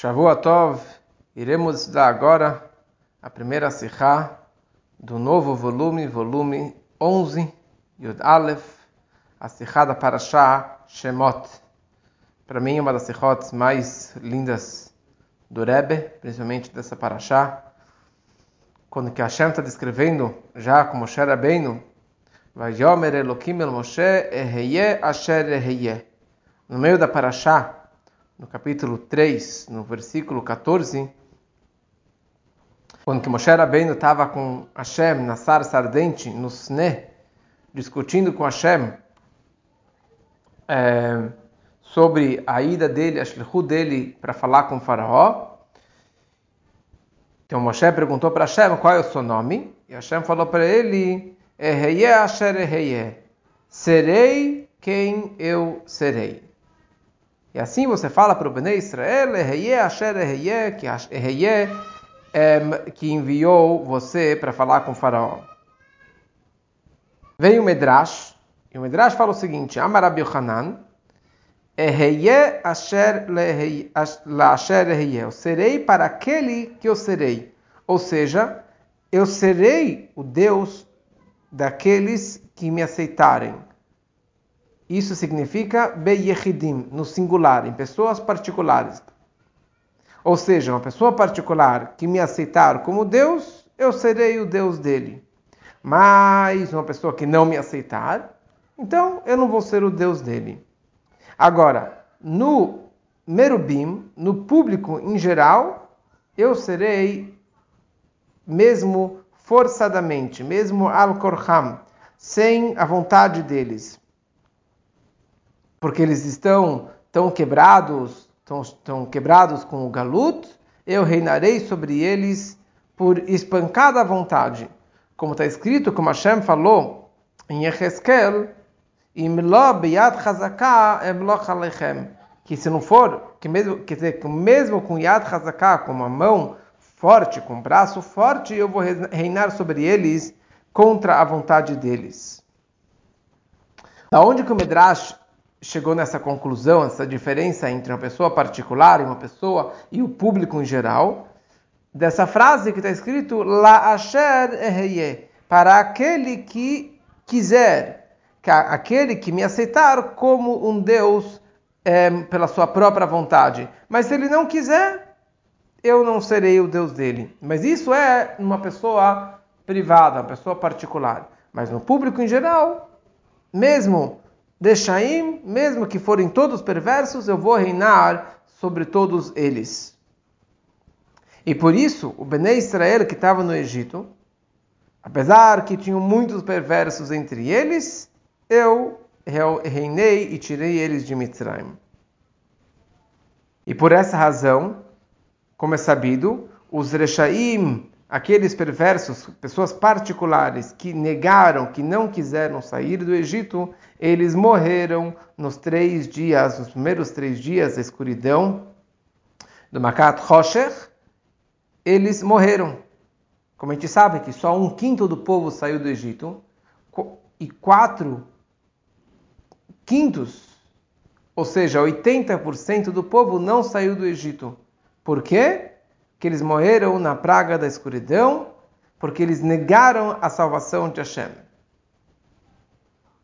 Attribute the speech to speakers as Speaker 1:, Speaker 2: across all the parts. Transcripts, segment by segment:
Speaker 1: Shavuot iremos estudar agora a primeira Sikha do novo volume, volume 11, Yud Aleph, a Sikha da Parashah Shemot. Para mim, uma das Sikhot mais lindas do Rebbe, principalmente dessa Parashah, quando que Hashem está descrevendo, já como Moshe Rabbeinu, Vayomer Elokim El Moshe Eheye Asher Eheye. No meio da Parashah, no capítulo 3, no versículo 14, quando que Moshe Rabbeinu estava com Hashem na sarça ardente, no Sne, discutindo com Hashem é, sobre a ida dele, a shlichut dele para falar com o faraó. Então Moshe perguntou para Hashem qual é o seu nome, e Hashem falou para ele, Eheye Asher Eheye, serei quem eu serei. E assim você fala para o Bnei Israel, Asher que enviou você para falar com o faraó. Veio o Medrash, e o Medrash fala o seguinte, Amar Eheye Asher eu serei para aquele que eu serei. Ou seja, eu serei o Deus daqueles que me aceitarem. Isso significa beyechidim, no singular, em pessoas particulares. Ou seja, uma pessoa particular que me aceitar como Deus, eu serei o Deus dele. Mas uma pessoa que não me aceitar, então eu não vou ser o Deus dele. Agora, no Merubim, no público em geral, eu serei mesmo forçadamente, mesmo al-Korham, sem a vontade deles porque eles estão tão quebrados, tão, tão quebrados com o galut, eu reinarei sobre eles por espancada vontade. Como está escrito, como Hashem falou em Yecheskel, que se não for, que mesmo, quer dizer, que mesmo com Yad Hazaká, com uma mão forte, com um braço forte, eu vou reinar sobre eles contra a vontade deles. Da onde que o Medrash chegou nessa conclusão, essa diferença entre uma pessoa particular uma pessoa e o público em geral, dessa frase que está escrito La Asher para aquele que quiser, aquele que me aceitar como um Deus é, pela sua própria vontade. Mas se ele não quiser, eu não serei o Deus dele. Mas isso é uma pessoa privada, uma pessoa particular. Mas no público em geral, mesmo Deixaim, mesmo que forem todos perversos, eu vou reinar sobre todos eles. E por isso, o Bnei Israel que estava no Egito, apesar que tinham muitos perversos entre eles, eu reinei e tirei eles de Mitzrayim. E por essa razão, como é sabido, os Rechaim, aqueles perversos, pessoas particulares que negaram, que não quiseram sair do Egito, eles morreram nos três dias, nos primeiros três dias da escuridão do Makat Rocher, eles morreram. Como a gente sabe que só um quinto do povo saiu do Egito e quatro quintos, ou seja, 80% do povo não saiu do Egito. Por quê? Que eles morreram na praga da escuridão, porque eles negaram a salvação de Hashem.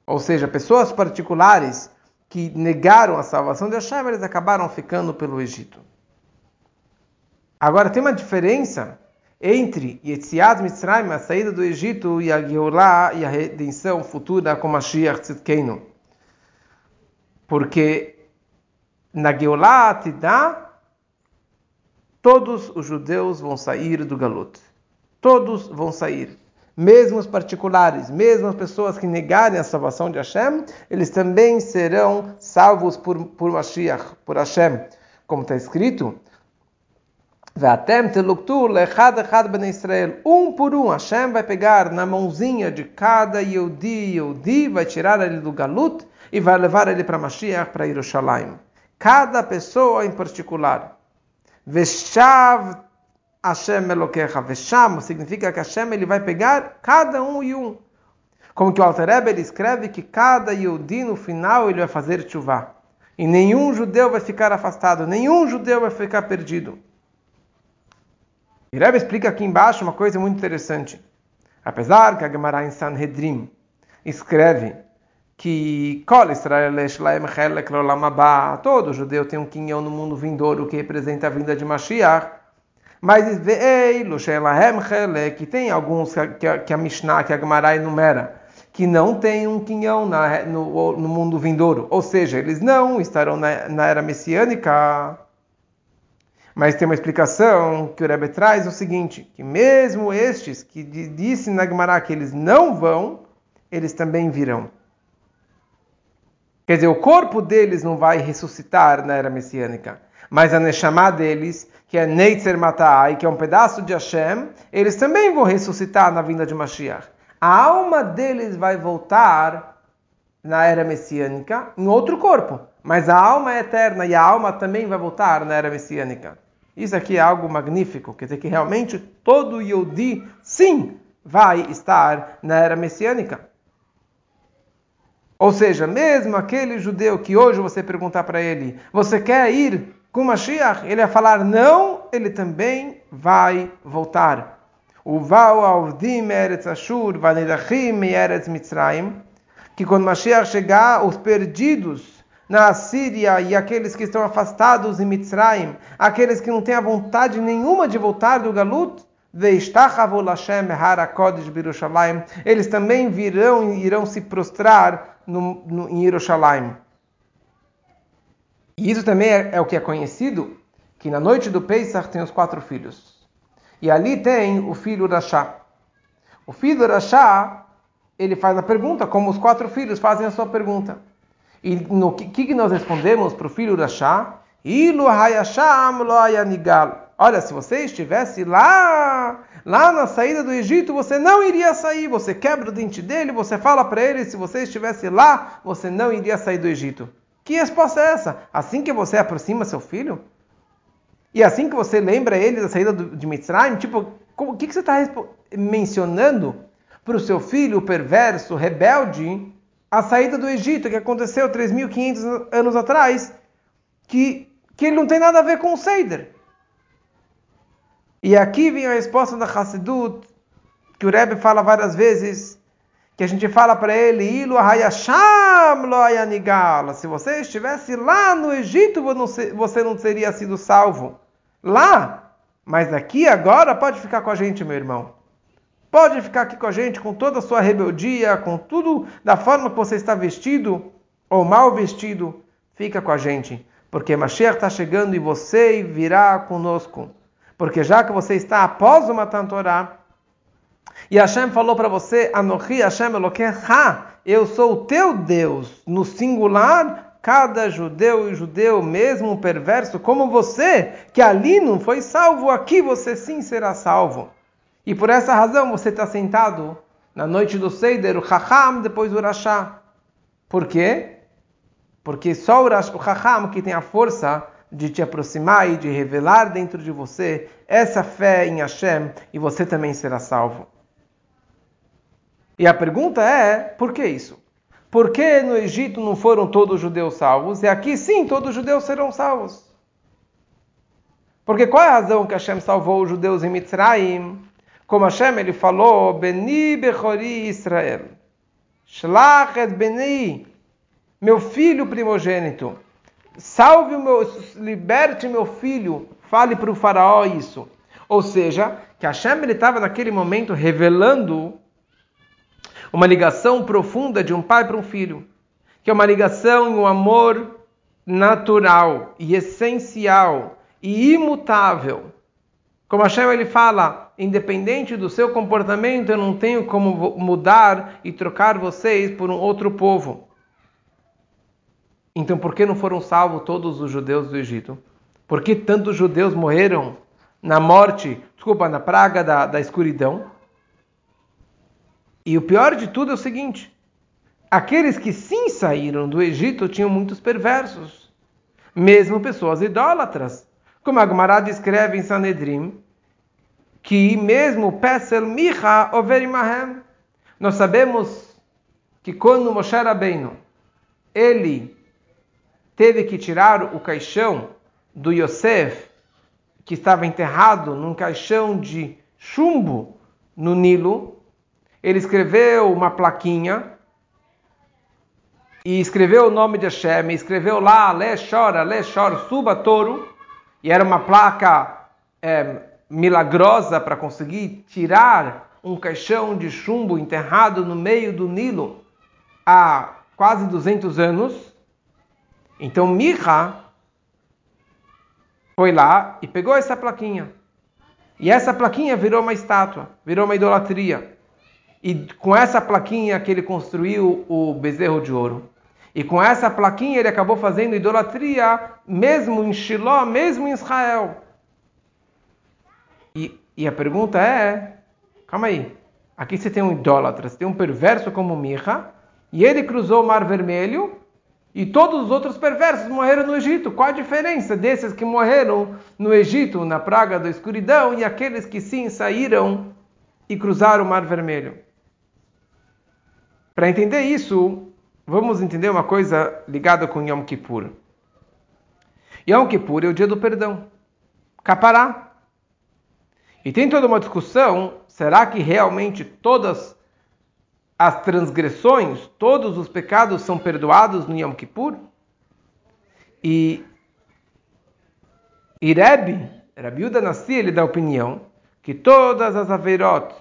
Speaker 1: Ou seja, pessoas particulares que negaram a salvação de Hashem, eles acabaram ficando pelo Egito. Agora, tem uma diferença entre Yetziat Mitzrayim, a saída do Egito, e a Geulah e a redenção futura com Mashiach Tzidkenu. Porque na Geulah te dá todos os judeus vão sair do Galut. Todos vão sair. Mesmo os particulares, mesmo as pessoas que negarem a salvação de Hashem, eles também serão salvos por, por Mashiach, por Hashem. Como está escrito, um por um, Hashem vai pegar na mãozinha de cada Yehudi, Yehudi, vai tirar ele do Galut e vai levar ele para Mashiach, para Yerushalayim. Cada pessoa em particular. Veshav Hashem Elokecha. Vesham significa que Hashem ele vai pegar cada um e um. Como que o Alter ele escreve que cada Yehudi no final ele vai fazer chuva. E nenhum judeu vai ficar afastado, nenhum judeu vai ficar perdido. E Rebbe explica aqui embaixo uma coisa muito interessante. Apesar que a Gemara em Sanhedrin escreve que todo judeu tem um quinhão no mundo vindouro que representa a vinda de Mashiach, mas que tem alguns que a, que a Mishnah, que a Gemara enumera, que não tem um quinhão na, no, no, mundo vindouro, ou seja, eles não estarão na, na era messiânica. Mas tem uma explicação que o Rebbe traz o seguinte, que mesmo estes que disse na Gemara que eles não vão, eles também virão. Quer dizer, o corpo deles não vai ressuscitar na era messiânica, mas a Neshama deles, que é Neitzer Matai, que é um pedaço de Hashem, eles também vão ressuscitar na vinda de Mashiach. A alma deles vai voltar na era messiânica em outro corpo, mas a alma é eterna e a alma também vai voltar na era messiânica. Isso aqui é algo magnífico, quer dizer que realmente todo Yodi, sim, vai estar na era messiânica. Ou seja, mesmo aquele judeu que hoje você perguntar para ele, você quer ir com Mashiach? Ele vai falar não, ele também vai voltar. O Val Avdim Eretz Ashur, Vanidachim Eretz Mitzrayim, que quando Mashiach chegar, os perdidos na Síria e aqueles que estão afastados em Mitzrayim, aqueles que não têm a vontade nenhuma de voltar do Galut, eles também virão e irão se prostrar no, no, em Jerusalém. E isso também é, é, o que é conhecido, que na noite do Pesach tem os quatro filhos. E ali tem o filho Rashá. O filho Rashá, ele faz a pergunta, como os quatro filhos fazem a sua pergunta. E no que, que nós respondemos para o filho Rashá? Ilu hayasham lo Olha, se você estivesse lá Lá na saída do Egito você não iria sair. Você quebra o dente dele, você fala para ele: se você estivesse lá, você não iria sair do Egito. Que resposta é essa? Assim que você aproxima seu filho? E assim que você lembra ele da saída de Mitzrayim? Tipo, o que, que você está mencionando para o seu filho perverso, rebelde, a saída do Egito, que aconteceu 3.500 anos atrás, que, que ele não tem nada a ver com o Seider? E aqui vem a resposta da Hassidut, que o Rebbe fala várias vezes, que a gente fala para ele, Ilu hayasham lo. Se você estivesse lá no Egito, você não teria sido salvo. Lá, mas aqui agora pode ficar com a gente, meu irmão. Pode ficar aqui com a gente com toda a sua rebeldia, com tudo da forma que você está vestido ou mal vestido. Fica com a gente, porque Mashiach está chegando e você virá conosco. Porque já que você está após o Matan Torah, e Hashem falou para você, Anochi Hashem Elokecha, eu sou o teu Deus, no singular, cada judeu e judeu, mesmo perverso como você, que ali não foi salvo, aqui você sim será salvo. E por essa razão você está sentado na noite do Seider, o Chacham, depois o Rashá. Por quê? Porque só o Chacham que tem a força de te aproximar e de revelar dentro de você essa fé em Hashem e você também será salvo. E a pergunta é: por que isso? Por que no Egito não foram todos os judeus salvos e aqui sim todos os judeus serão salvos? Porque qual é a razão que Hashem salvou os judeus em Mitzrayim? Como Hashem ele falou: Beni Bechori Israel. Shlach et Beni, meu filho primogênito salve o meu, liberte meu filho, fale para o faraó isso. Ou seja, que Hashem estava naquele momento revelando uma ligação profunda de um pai para um filho, que é uma ligação e um amor natural e essencial e imutável. Como Hashem ele fala, independente do seu comportamento, eu não tenho como mudar e trocar vocês por um outro povo. Então, por que não foram salvos todos os judeus do Egito? Por que tantos judeus morreram na morte, desculpa, na praga da, da escuridão? E o pior de tudo é o seguinte: aqueles que sim saíram do Egito tinham muitos perversos, mesmo pessoas idólatras. Como a Gemara descreve em Sanedrim, que mesmo Pesel Micha Overimahem, nós sabemos que quando Moshe Rabbeinu, ele teve que tirar o caixão do Yosef, que estava enterrado num caixão de chumbo no Nilo. Ele escreveu uma plaquinha e escreveu o nome de Hashem, escreveu lá, Lé chora, Lé chora, suba touro, e era uma placa é, milagrosa para conseguir tirar um caixão de chumbo enterrado no meio do Nilo há quase 200 anos. Então Micha foi lá e pegou essa plaquinha. E essa plaquinha virou uma estátua, virou uma idolatria. E com essa plaquinha que ele construiu o bezerro de ouro. E com essa plaquinha ele acabou fazendo idolatria, mesmo em Shiló, mesmo em Israel. E, e a pergunta é: calma aí, aqui você tem um idólatra, você tem um perverso como Mirra, e ele cruzou o Mar Vermelho, e todos os outros perversos morreram no Egito. Qual a diferença desses que morreram no Egito, na praga da escuridão, e aqueles que sim saíram e cruzaram o Mar Vermelho? Para entender isso, vamos entender uma coisa ligada com Yom Kippur. Yom Kippur é o dia do perdão. Capará. E tem toda uma discussão, será que realmente todas as transgressões, todos os pecados são perdoados no Yom Kippur? E Irebe, Rabiuda Nassi, ele dá a opinião que todas as averot,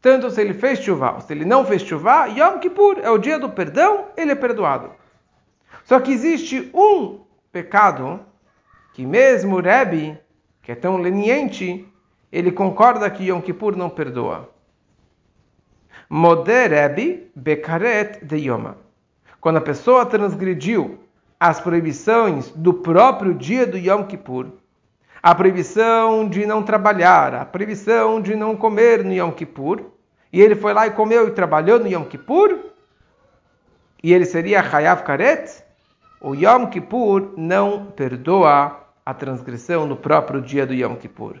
Speaker 1: tanto se ele fez chuva ou se ele não fez chuva, Yom Kippur é o dia do perdão, ele é perdoado. Só que existe um pecado que mesmo Rebbe, que é tão leniente, ele concorda que Yom Kippur não perdoa. Moder Rebbe Bekaret de Yoma. Quando a pessoa transgrediu as proibições do próprio dia do Yom Kippur, a proibição de não trabalhar, a proibição de não comer no Yom Kippur, e ele foi lá e comeu e trabalhou no Yom Kippur, e ele seria Hayav Karet, o Yom Kippur não perdoa a transgressão no próprio dia do Yom Kippur.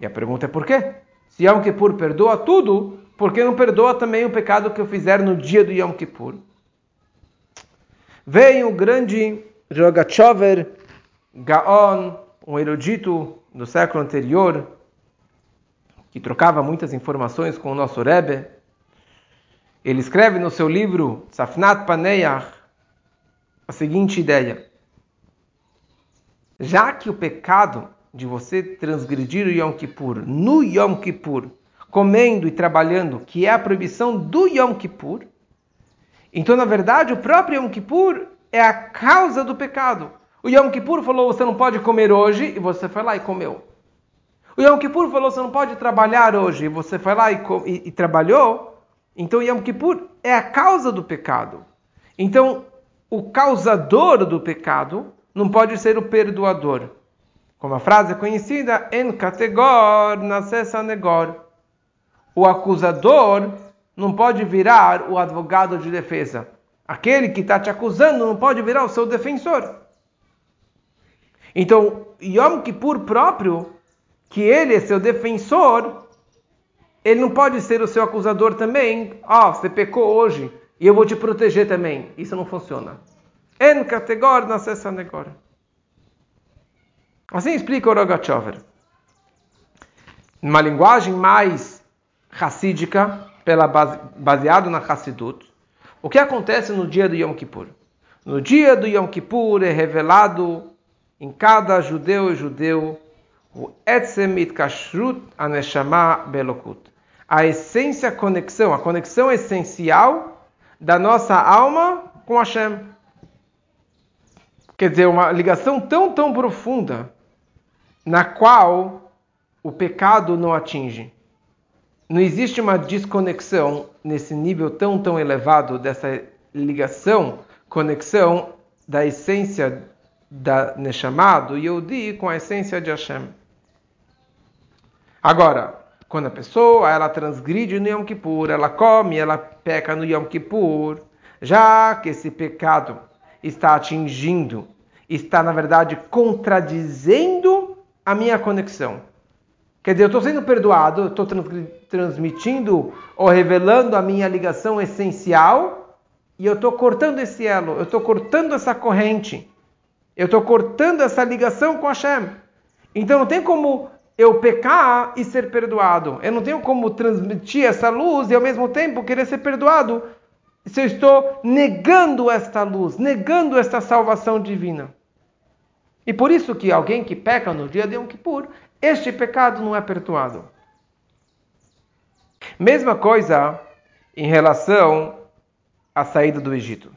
Speaker 1: E a pergunta é por quê? Se Yom Kippur perdoa tudo, por que não perdoa também o pecado que eu fizer no dia do Yom Kippur? Vem o grande Rogachover Gaon, um erudito do século anterior, que trocava muitas informações com o nosso Rebbe, ele escreve no seu livro Safnat Paneyach a seguinte ideia: já que o pecado de você transgredir o Yom Kippur no Yom Kippur, comendo e trabalhando, que é a proibição do Yom Kippur, então na verdade o próprio Yom Kippur é a causa do pecado. O Yom Kippur falou: você não pode comer hoje, e você foi lá e comeu. O Yom Kippur falou: você não pode trabalhar hoje, e você foi lá e, e, e trabalhou. Então, o Yom Kippur é a causa do pecado. Então, o causador do pecado não pode ser o perdoador. Como a frase é conhecida, en categor nascessa negor. O acusador não pode virar o advogado de defesa. Aquele que está te acusando não pode virar o seu defensor. Então, Yom Kippur próprio que ele é seu defensor, ele não pode ser o seu acusador também. Ah, oh, você pecou hoje e eu vou te proteger também. Isso não funciona. En categor na negor. Assim explica o Rogachover. Numa linguagem mais racídica, pela base, baseado na Hassidut, o que acontece no dia do Yom Kippur? No dia do Yom Kippur é revelado em cada judeu e judeu o etzem itkashrut aneshama belokut. A essência, a conexão, a conexão essencial da nossa alma com Hashem. Quer dizer, uma ligação tão, tão profunda, na qual o pecado não atinge. Não existe uma desconexão nesse nível tão, tão elevado dessa ligação, conexão da essência da Neshama, do Yehudi, com a essência de Hashem. Agora, quando a pessoa ela transgride no Yom Kippur, ela come, ela peca no Yom Kippur, já que esse pecado está atingindo, está na verdade contradizendo a minha conexão. Quer dizer, eu estou sendo perdoado, estou transmitindo ou revelando a minha ligação essencial, e eu estou cortando esse elo, eu estou cortando essa corrente, eu estou cortando essa ligação com Hashem. Então não tem como eu pecar e ser perdoado. Eu não tenho como transmitir essa luz e ao mesmo tempo querer ser perdoado se eu estou negando esta luz, negando esta salvação divina. E por isso que alguém que peca no dia de Yom Kippur, este pecado não é perdoado. Mesma coisa em relação à saída do Egito.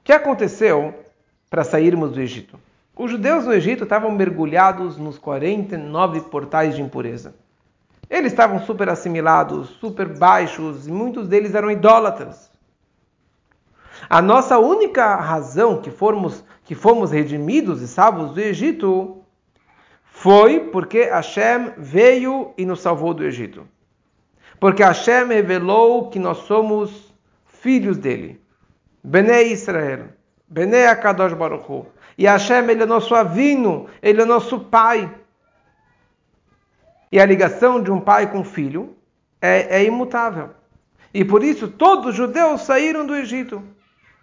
Speaker 1: O que aconteceu para sairmos do Egito? Os judeus no Egito estavam mergulhados nos 49 portais de impureza. Eles estavam super assimilados, super baixos, e muitos deles eram idólatras. A nossa única razão que fomos, que fomos redimidos e salvos do Egito foi porque Hashem veio e nos salvou do Egito. Porque Hashem revelou que nós somos filhos dele. Bnei Israel. Bnei Akadosh Baruch Hu. E Hashem, ele é nosso avino, ele é nosso pai. E a ligação de um pai com filho é, é imutável. E por isso todos os judeus saíram do Egito,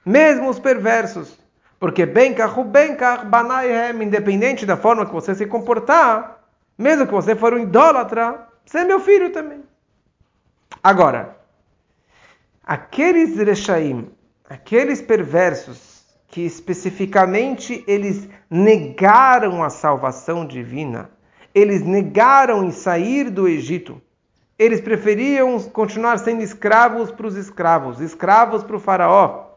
Speaker 1: mesmo os perversos. Porque Benkach, Benkach, Banaihem, independente da forma que você se comportar, mesmo que você for um idólatra, você é meu filho também. Agora, aqueles Rechaim, aqueles perversos, que especificamente eles negaram a salvação divina, eles negaram em sair do Egito. Eles preferiam continuar sendo escravos para os escravos, escravos para o faraó.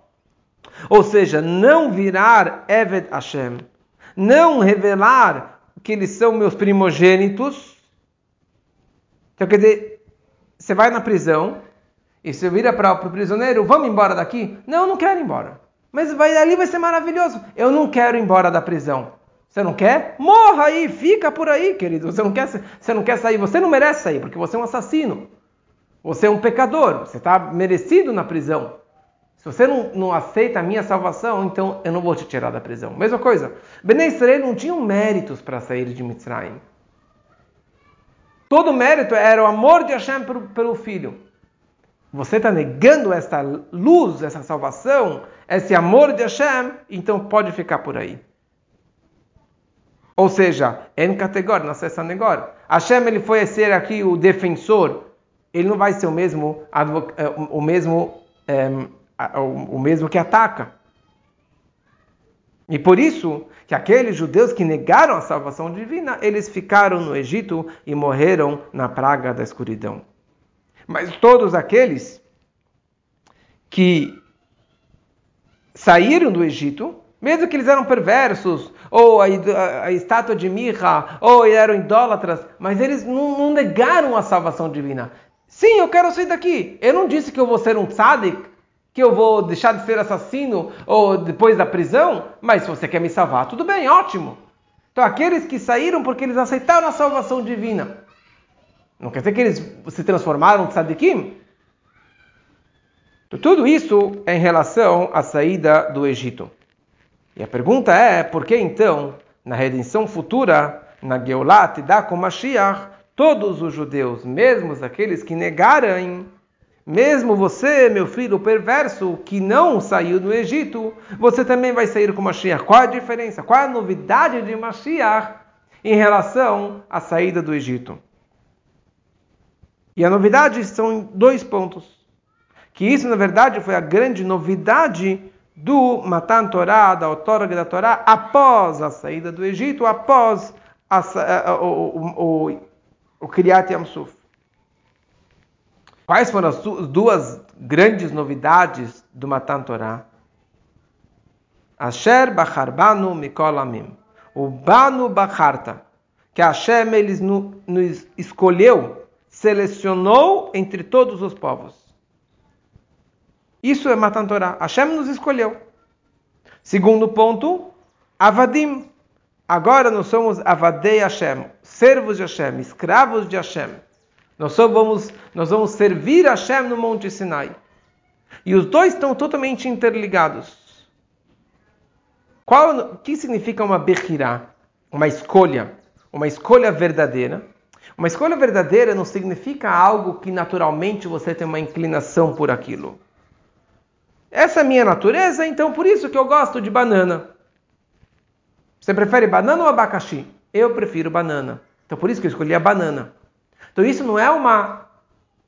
Speaker 1: Ou seja, não virar Eved Hashem, não revelar que eles são meus primogênitos. Então, quer dizer, você vai na prisão e você vira para o prisioneiro, vamos embora daqui? Não, não quero ir embora. Mas vai, ali vai ser maravilhoso. Eu não quero ir embora da prisão. Você não quer? Morra aí, fica por aí, querido. Você não quer, você não quer sair, você não merece sair, porque você é um assassino. Você é um pecador, você está merecido na prisão. Se você não, não, aceita a minha salvação, então eu não vou te tirar da prisão. Mesma coisa. Bnei Israel não tinham méritos para sair de Mitzrayim. Todo mérito era o amor de Hashem pelo, pelo filho. Você está negando esta luz, essa salvação, esse amor de Hashem, então pode ficar por aí. Ou seja, em categoria, cessa negócio. Hashem ele foi ser aqui o defensor, ele não vai ser o mesmo eh, o mesmo é, o mesmo que ataca. E por isso que aqueles judeus que negaram a salvação divina, eles ficaram no Egito e morreram na praga da escuridão. Mas todos aqueles que saíram do Egito, mesmo que eles eram perversos, ou a, a, a estátua de Mirra, ou eram idólatras, mas eles não, não, negaram a salvação divina. Sim, eu quero sair daqui. Eu não disse que eu vou ser um tzadik, que eu vou deixar de ser assassino ou depois da prisão, mas se você quer me salvar, tudo bem, ótimo. Então aqueles que saíram porque eles aceitaram a salvação divina, não quer dizer que eles se transformaram em tzadikim? Então, tudo isso é em relação à saída do Egito. E a pergunta é, por que então, na redenção futura, na Geulat da com Mashiach, todos os judeus, mesmo aqueles que negaram, mesmo você, meu filho perverso, que não saiu do Egito, você também vai sair com Mashiach. Qual a diferença? Qual a novidade de Mashiach em relação à saída do Egito? E a novidade são dois pontos. Que isso, na verdade, foi a grande novidade do Matan Torá, da outorga da Torá, após a saída do Egito, após a, o, o, o, o Kriyat Yamsuf. Quais foram as duas grandes novidades do Matan Torá? Asher Bachar Banu Mikol Amim. O Banu Bacharta, que Hashem eles nos escolheu, selecionou entre todos os povos. Isso é Matan Torah. Hashem nos escolheu. Segundo ponto, Avadim. Agora nós somos Avadei Hashem, servos de Hashem, escravos de Hashem. Nós, só vamos, nós vamos servir Hashem no Monte Sinai. E os dois estão totalmente interligados. Qual, o que significa uma Bechirá? Uma escolha. Uma escolha verdadeira. Uma escolha verdadeira não significa algo que naturalmente você tem uma inclinação por aquilo. Essa é a minha natureza, então por isso que eu gosto de banana. Você prefere banana ou abacaxi? Eu prefiro banana. Então por isso que eu escolhi a banana. Então isso não é uma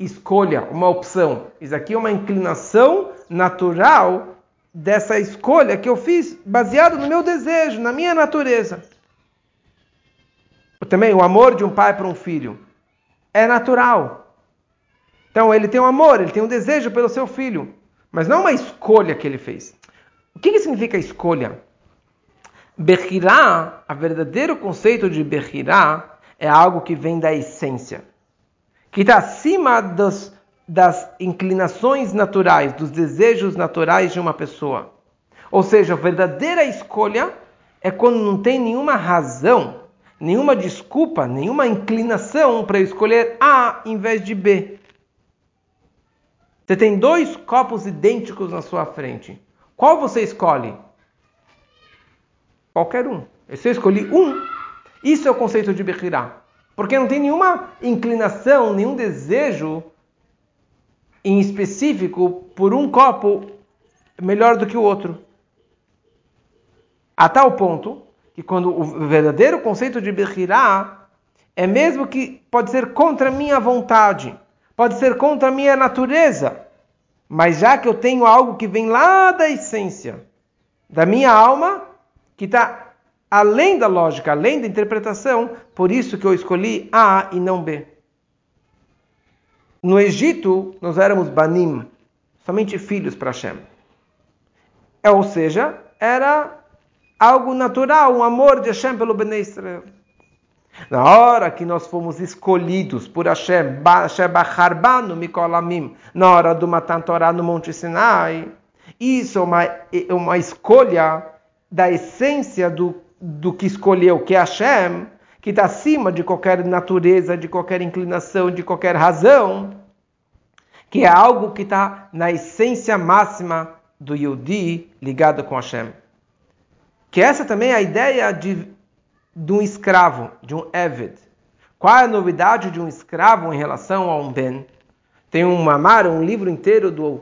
Speaker 1: escolha, uma opção. Isso aqui é uma inclinação natural dessa escolha que eu fiz baseado no meu desejo, na minha natureza. Também o amor de um pai para um filho é natural. Então ele tem um amor, ele tem um desejo pelo seu filho, mas não uma escolha que ele fez. O que, que significa escolha? Bechirá, a verdadeiro conceito de Bechirá é algo que vem da essência, que está acima das, das inclinações naturais, dos desejos naturais de uma pessoa. Ou seja, a verdadeira escolha é quando não tem nenhuma razão, nenhuma desculpa, nenhuma inclinação para escolher A em vez de B. Você tem dois copos idênticos na sua frente. Qual você escolhe? Qualquer um. Se eu escolhi um, isso é o conceito de Bechirá. Porque não tem nenhuma inclinação, nenhum desejo em específico por um copo melhor do que o outro. A tal ponto que quando o verdadeiro conceito de Bechirá é mesmo que pode ser contra minha vontade, pode ser contra a minha natureza, mas já que eu tenho algo que vem lá da essência da minha alma, que está além da lógica, além da interpretação, por isso que eu escolhi A e não B. No Egito, nós éramos banim, somente filhos para Hashem. É, ou seja, era algo natural, um amor de Hashem pelo Bnei Israel. Na hora que nós fomos escolhidos por Hashem, Shebacharbanu Mikolamim, na hora do Matan Torah no Monte Sinai, isso é uma, é uma escolha da essência do, do que escolheu, que é Hashem, que está acima de qualquer natureza, de qualquer inclinação, de qualquer razão, que é algo que está na essência máxima do Yudi ligado com Hashem. Que essa também é a ideia de, de um escravo, de um Eved. Qual é a novidade de um escravo em relação a um Ben? Tem um Mamar, um livro inteiro do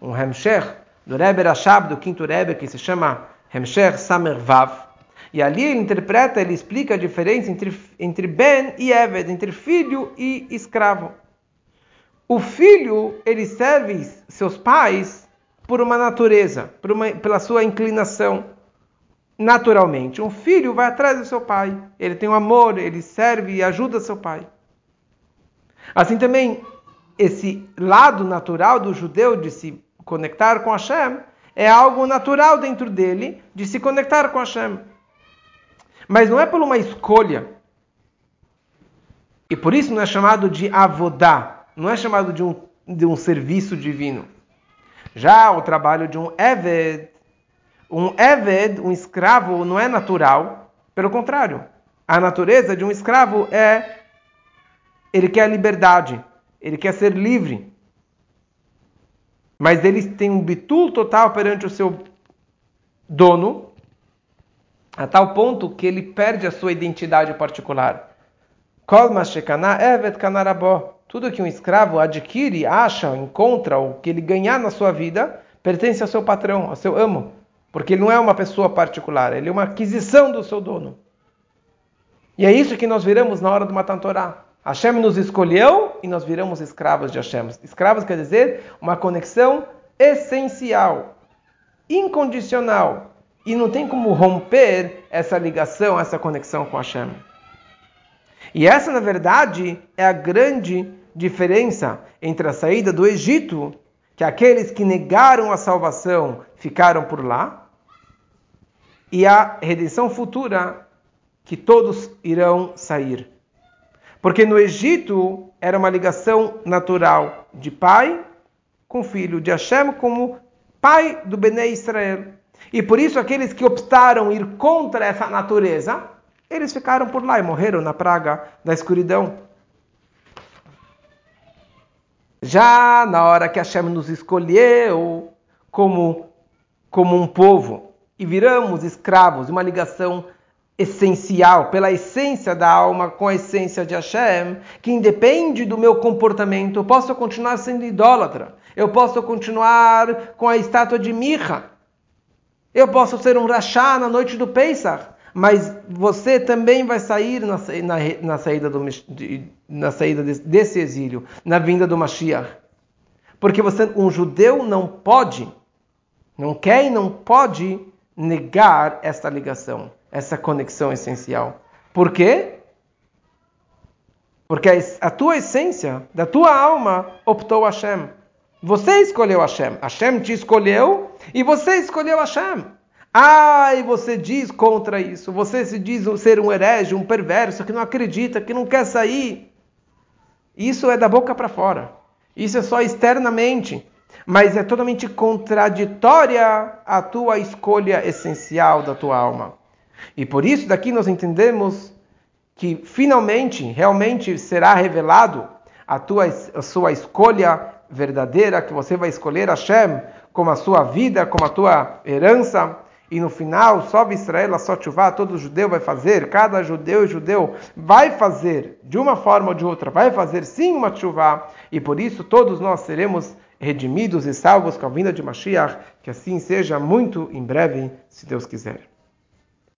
Speaker 1: um Hemsher, do Rebbe Rashab, do quinto Rebbe, que se chama Hemsher Samer Vav. E ali ele interpreta, ele explica a diferença entre, entre Ben e Eved, entre filho e escravo. O filho, ele serve seus pais por uma natureza, por uma, pela sua inclinação. Naturalmente, um filho vai atrás do seu pai. Ele tem um amor, ele serve e ajuda seu pai. Assim também, esse lado natural do judeu de se conectar com Hashem é algo natural dentro dele de se conectar com Hashem. Mas não é por uma escolha. E por isso não é chamado de avodá, não é chamado de um, de um serviço divino. Já o trabalho de um Eved, um Eved, um escravo, não é natural. Pelo contrário, a natureza de um escravo é ele quer liberdade, ele quer ser livre mas ele tem um bitul total perante o seu dono, a tal ponto que ele perde a sua identidade particular. Tudo que um escravo adquire, acha, encontra, ou que ele ganhar na sua vida, pertence ao seu patrão, ao seu amo. Porque ele não é uma pessoa particular, ele é uma aquisição do seu dono. E é isso que nós viramos na hora do Matan Torah. Hashem nos escolheu e nós viramos escravos de Hashem. Escravos quer dizer uma conexão essencial, incondicional. E não tem como romper essa ligação, essa conexão com Hashem. E essa, na verdade, é a grande diferença entre a saída do Egito, que aqueles que negaram a salvação ficaram por lá, e a redenção futura, que todos irão sair. Porque no Egito era uma ligação natural de pai com filho, de Hashem como pai do Bnei Israel. E por isso aqueles que optaram ir contra essa natureza, eles ficaram por lá e morreram na praga da escuridão. Já na hora que Hashem nos escolheu como, como um povo e viramos escravos, uma ligação essencial, pela essência da alma com a essência de Hashem, que independe do meu comportamento, eu posso continuar sendo idólatra, eu posso continuar com a estátua de Mirra, eu posso ser um rachá na noite do Pesach, mas você também vai sair na, na, na saída, do, na saída desse exílio, na vinda do Mashiach. Porque você, um judeu não pode, não quer e não pode negar esta ligação, essa conexão essencial. Por quê? Porque a tua essência, da tua alma, optou Hashem. Você escolheu Hashem. Hashem te escolheu e você escolheu Hashem. Ah, e você diz contra isso. Você se diz ser um herege, um perverso, que não acredita, que não quer sair. Isso é da boca para fora. Isso é só externamente. Mas é totalmente contraditória a tua escolha essencial da tua alma. E por isso daqui nós entendemos que finalmente, realmente será revelado a tua a sua escolha verdadeira, que você vai escolher Hashem como a sua vida, como a tua herança. E no final, só Israel, só Tchuvá, todo judeu vai fazer, cada judeu e judeu vai fazer, de uma forma ou de outra, vai fazer sim uma Tchuvá, e por isso todos nós seremos redimidos e salvos com a vinda de Mashiach, que assim seja muito em breve, se Deus quiser.